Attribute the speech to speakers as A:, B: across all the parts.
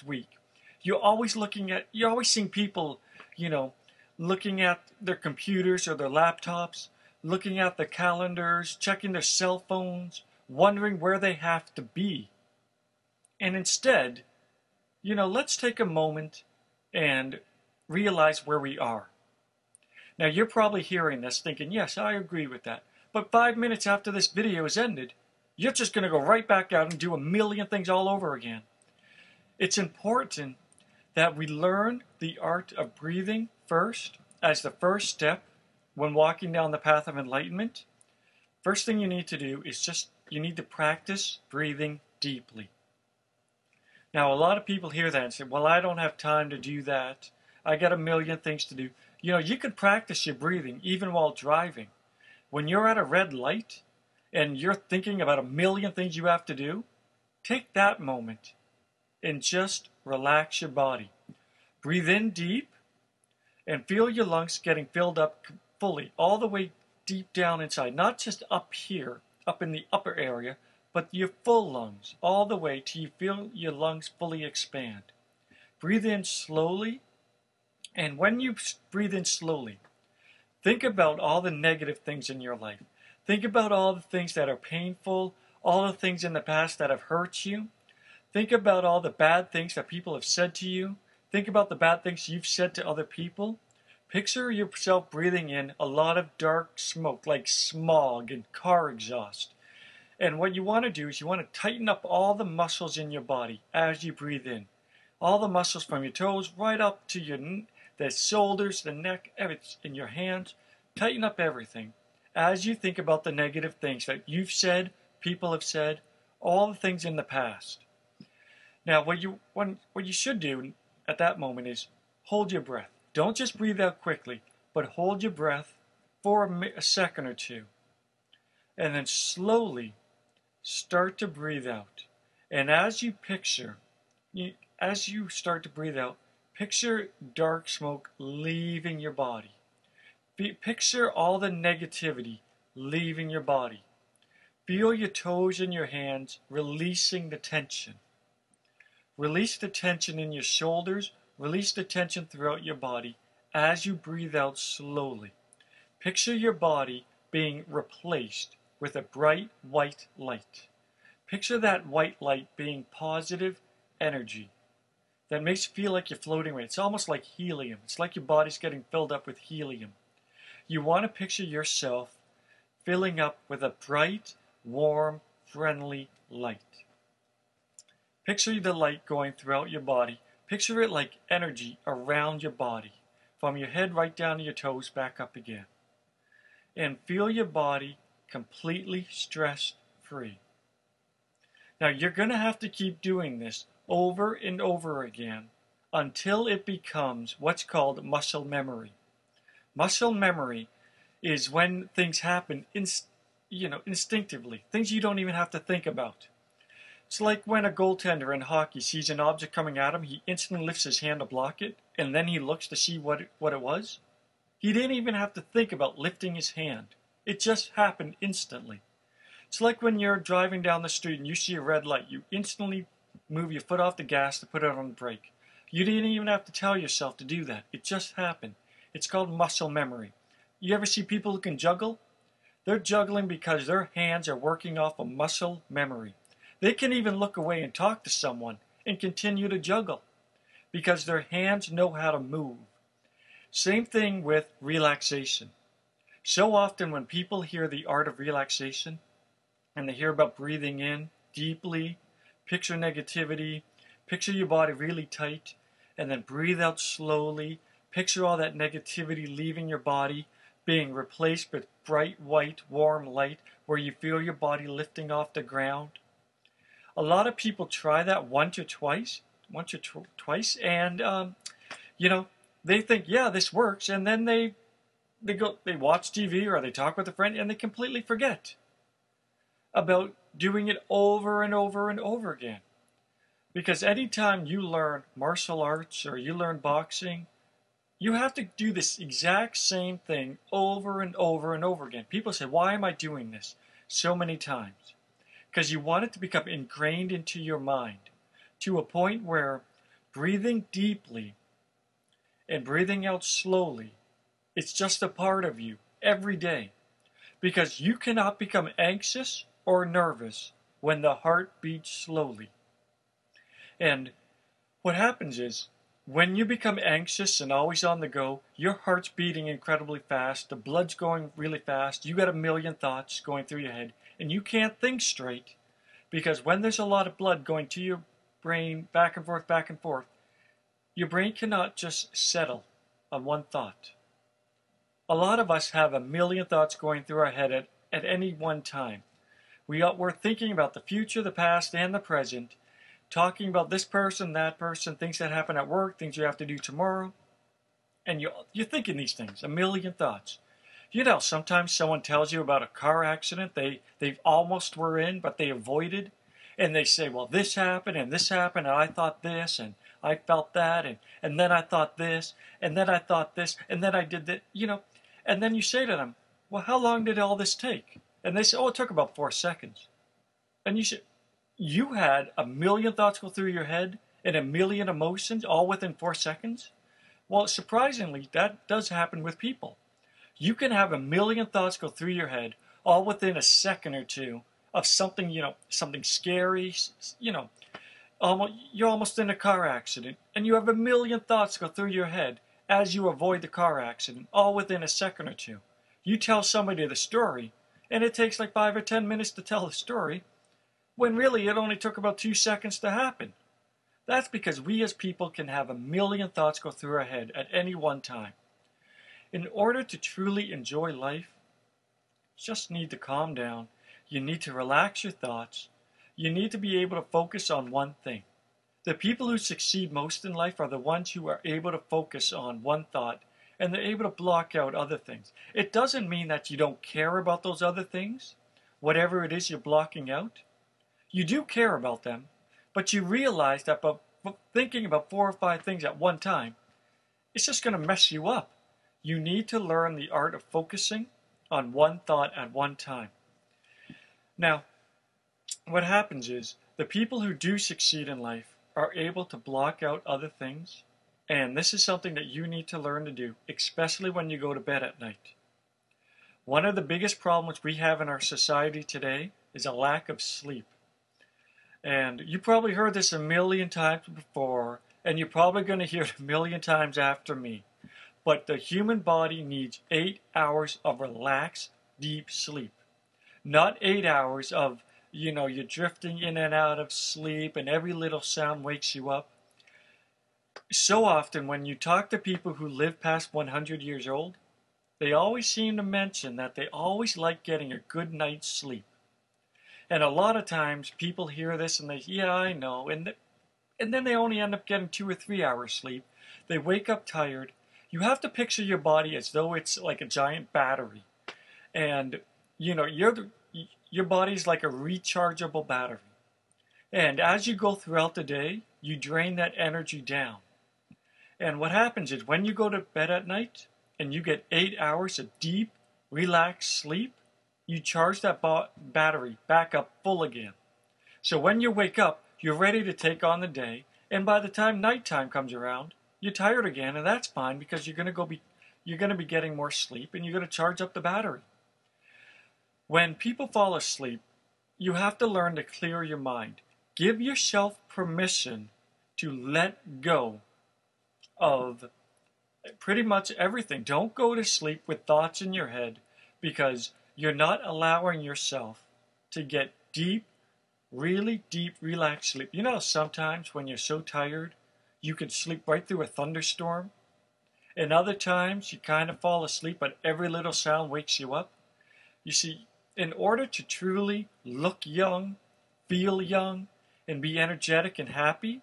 A: next week. You're always looking at, you're always seeing people, you know, looking at their computers or their laptops, looking at the calendars, checking their cell phones, wondering where they have to be. And instead, you know, let's take a moment and realize where we are. Now, you're probably hearing this thinking, yes, I agree with that. But five minutes after this video is ended, you're just going to go right back out and do a million things all over again. It's important that we learn the art of breathing first as the first step when walking down the path of enlightenment. First thing you need to do is just you need to practice breathing deeply. Now, a lot of people hear that and say, Well, I don't have time to do that. I got a million things to do. You know, you can practice your breathing even while driving. When you're at a red light and you're thinking about a million things you have to do, take that moment and just relax your body. Breathe in deep and feel your lungs getting filled up fully, all the way deep down inside, not just up here, up in the upper area, but your full lungs, all the way till you feel your lungs fully expand. Breathe in slowly, and when you breathe in slowly, think about all the negative things in your life. Think about all the things that are painful, all the things in the past that have hurt you. Think about all the bad things that people have said to you. Think about the bad things you've said to other people. Picture yourself breathing in a lot of dark smoke, like smog and car exhaust. And what you want to do is you want to tighten up all the muscles in your body as you breathe in. All the muscles from your toes right up to your the shoulders, the neck, everything in your hands. Tighten up everything as you think about the negative things that you've said, people have said, all the things in the past. Now, what you what, what you should do at that moment is hold your breath. Don't just breathe out quickly, but hold your breath for a, a second or two, and then slowly start to breathe out. And as you picture, you, as you start to breathe out, picture dark smoke leaving your body. Be, picture all the negativity leaving your body. Feel your toes and your hands releasing the tension. Release the tension in your shoulders, release the tension throughout your body as you breathe out slowly. Picture your body being replaced with a bright white light. Picture that white light being positive energy that makes you feel like you're floating away. It's almost like helium. It's like your body's getting filled up with helium. You want to picture yourself filling up with a bright, warm, friendly light. Picture the light going throughout your body. Picture it like energy around your body, from your head right down to your toes, back up again. And feel your body completely stress free. Now you're going to have to keep doing this over and over again until it becomes what's called muscle memory. Muscle memory is when things happen inst- you know instinctively, things you don't even have to think about. It's like when a goaltender in hockey sees an object coming at him, he instantly lifts his hand to block it, and then he looks to see what it, what it was. He didn't even have to think about lifting his hand. It just happened instantly. It's like when you're driving down the street and you see a red light, you instantly move your foot off the gas to put it on the brake. You didn't even have to tell yourself to do that. It just happened. It's called muscle memory. You ever see people who can juggle? They're juggling because their hands are working off of muscle memory. They can even look away and talk to someone and continue to juggle because their hands know how to move. Same thing with relaxation. So often, when people hear the art of relaxation and they hear about breathing in deeply, picture negativity, picture your body really tight, and then breathe out slowly, picture all that negativity leaving your body, being replaced with bright white, warm light where you feel your body lifting off the ground. A lot of people try that once or twice, once or tw- twice, and um, you know they think, yeah, this works, and then they they go they watch TV or they talk with a friend and they completely forget about doing it over and over and over again. Because anytime you learn martial arts or you learn boxing, you have to do this exact same thing over and over and over again. People say, Why am I doing this so many times? Because you want it to become ingrained into your mind to a point where breathing deeply and breathing out slowly. It's just a part of you every day because you cannot become anxious or nervous when the heart beats slowly. And what happens is when you become anxious and always on the go, your heart's beating incredibly fast, the blood's going really fast, you got a million thoughts going through your head, and you can't think straight because when there's a lot of blood going to your brain back and forth, back and forth, your brain cannot just settle on one thought. A lot of us have a million thoughts going through our head at, at any one time. We are, we're thinking about the future, the past, and the present, talking about this person, that person, things that happen at work, things you have to do tomorrow. And you, you're thinking these things, a million thoughts. You know, sometimes someone tells you about a car accident they, they almost were in, but they avoided. And they say, well, this happened, and this happened, and I thought this, and I felt that, and, and then I thought this, and then I thought this, and then I did that, you know. And then you say to them, well, how long did all this take? And they say, oh, it took about four seconds. And you say, you had a million thoughts go through your head and a million emotions all within four seconds? Well, surprisingly, that does happen with people. You can have a million thoughts go through your head all within a second or two of something, you know, something scary, you know, almost, you're almost in a car accident and you have a million thoughts go through your head as you avoid the car accident all within a second or two. You tell somebody the story and it takes like five or ten minutes to tell the story when really it only took about two seconds to happen. That's because we as people can have a million thoughts go through our head at any one time. In order to truly enjoy life, you just need to calm down. You need to relax your thoughts. You need to be able to focus on one thing. The people who succeed most in life are the ones who are able to focus on one thought and they're able to block out other things. It doesn't mean that you don't care about those other things, whatever it is you're blocking out. You do care about them, but you realize that by thinking about four or five things at one time, it's just going to mess you up. You need to learn the art of focusing on one thought at one time. Now, what happens is the people who do succeed in life are able to block out other things, and this is something that you need to learn to do, especially when you go to bed at night. One of the biggest problems we have in our society today is a lack of sleep. And you probably heard this a million times before, and you're probably going to hear it a million times after me. But the human body needs eight hours of relaxed, deep sleep. Not eight hours of, you know, you're drifting in and out of sleep and every little sound wakes you up. So often, when you talk to people who live past 100 years old, they always seem to mention that they always like getting a good night's sleep. And a lot of times people hear this and they, yeah, I know. And, th- and then they only end up getting two or three hours sleep. They wake up tired. You have to picture your body as though it's like a giant battery. And, you know, your, your body's like a rechargeable battery. And as you go throughout the day, you drain that energy down. And what happens is when you go to bed at night and you get eight hours of deep, relaxed sleep, you charge that battery back up full again. So when you wake up, you're ready to take on the day, and by the time nighttime comes around, you're tired again, and that's fine because you're going to go be you're going to be getting more sleep and you're going to charge up the battery. When people fall asleep, you have to learn to clear your mind. Give yourself permission to let go of pretty much everything. Don't go to sleep with thoughts in your head because you're not allowing yourself to get deep, really deep, relaxed sleep. You know, sometimes when you're so tired, you can sleep right through a thunderstorm. And other times, you kind of fall asleep, but every little sound wakes you up. You see, in order to truly look young, feel young, and be energetic and happy,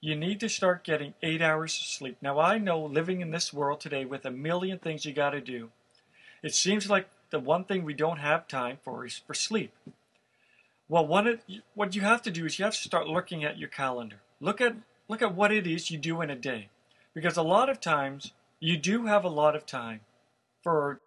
A: you need to start getting eight hours of sleep. Now, I know living in this world today with a million things you got to do, it seems like the one thing we don't have time for is for sleep. Well, what what you have to do is you have to start looking at your calendar. Look at look at what it is you do in a day. Because a lot of times, you do have a lot of time for.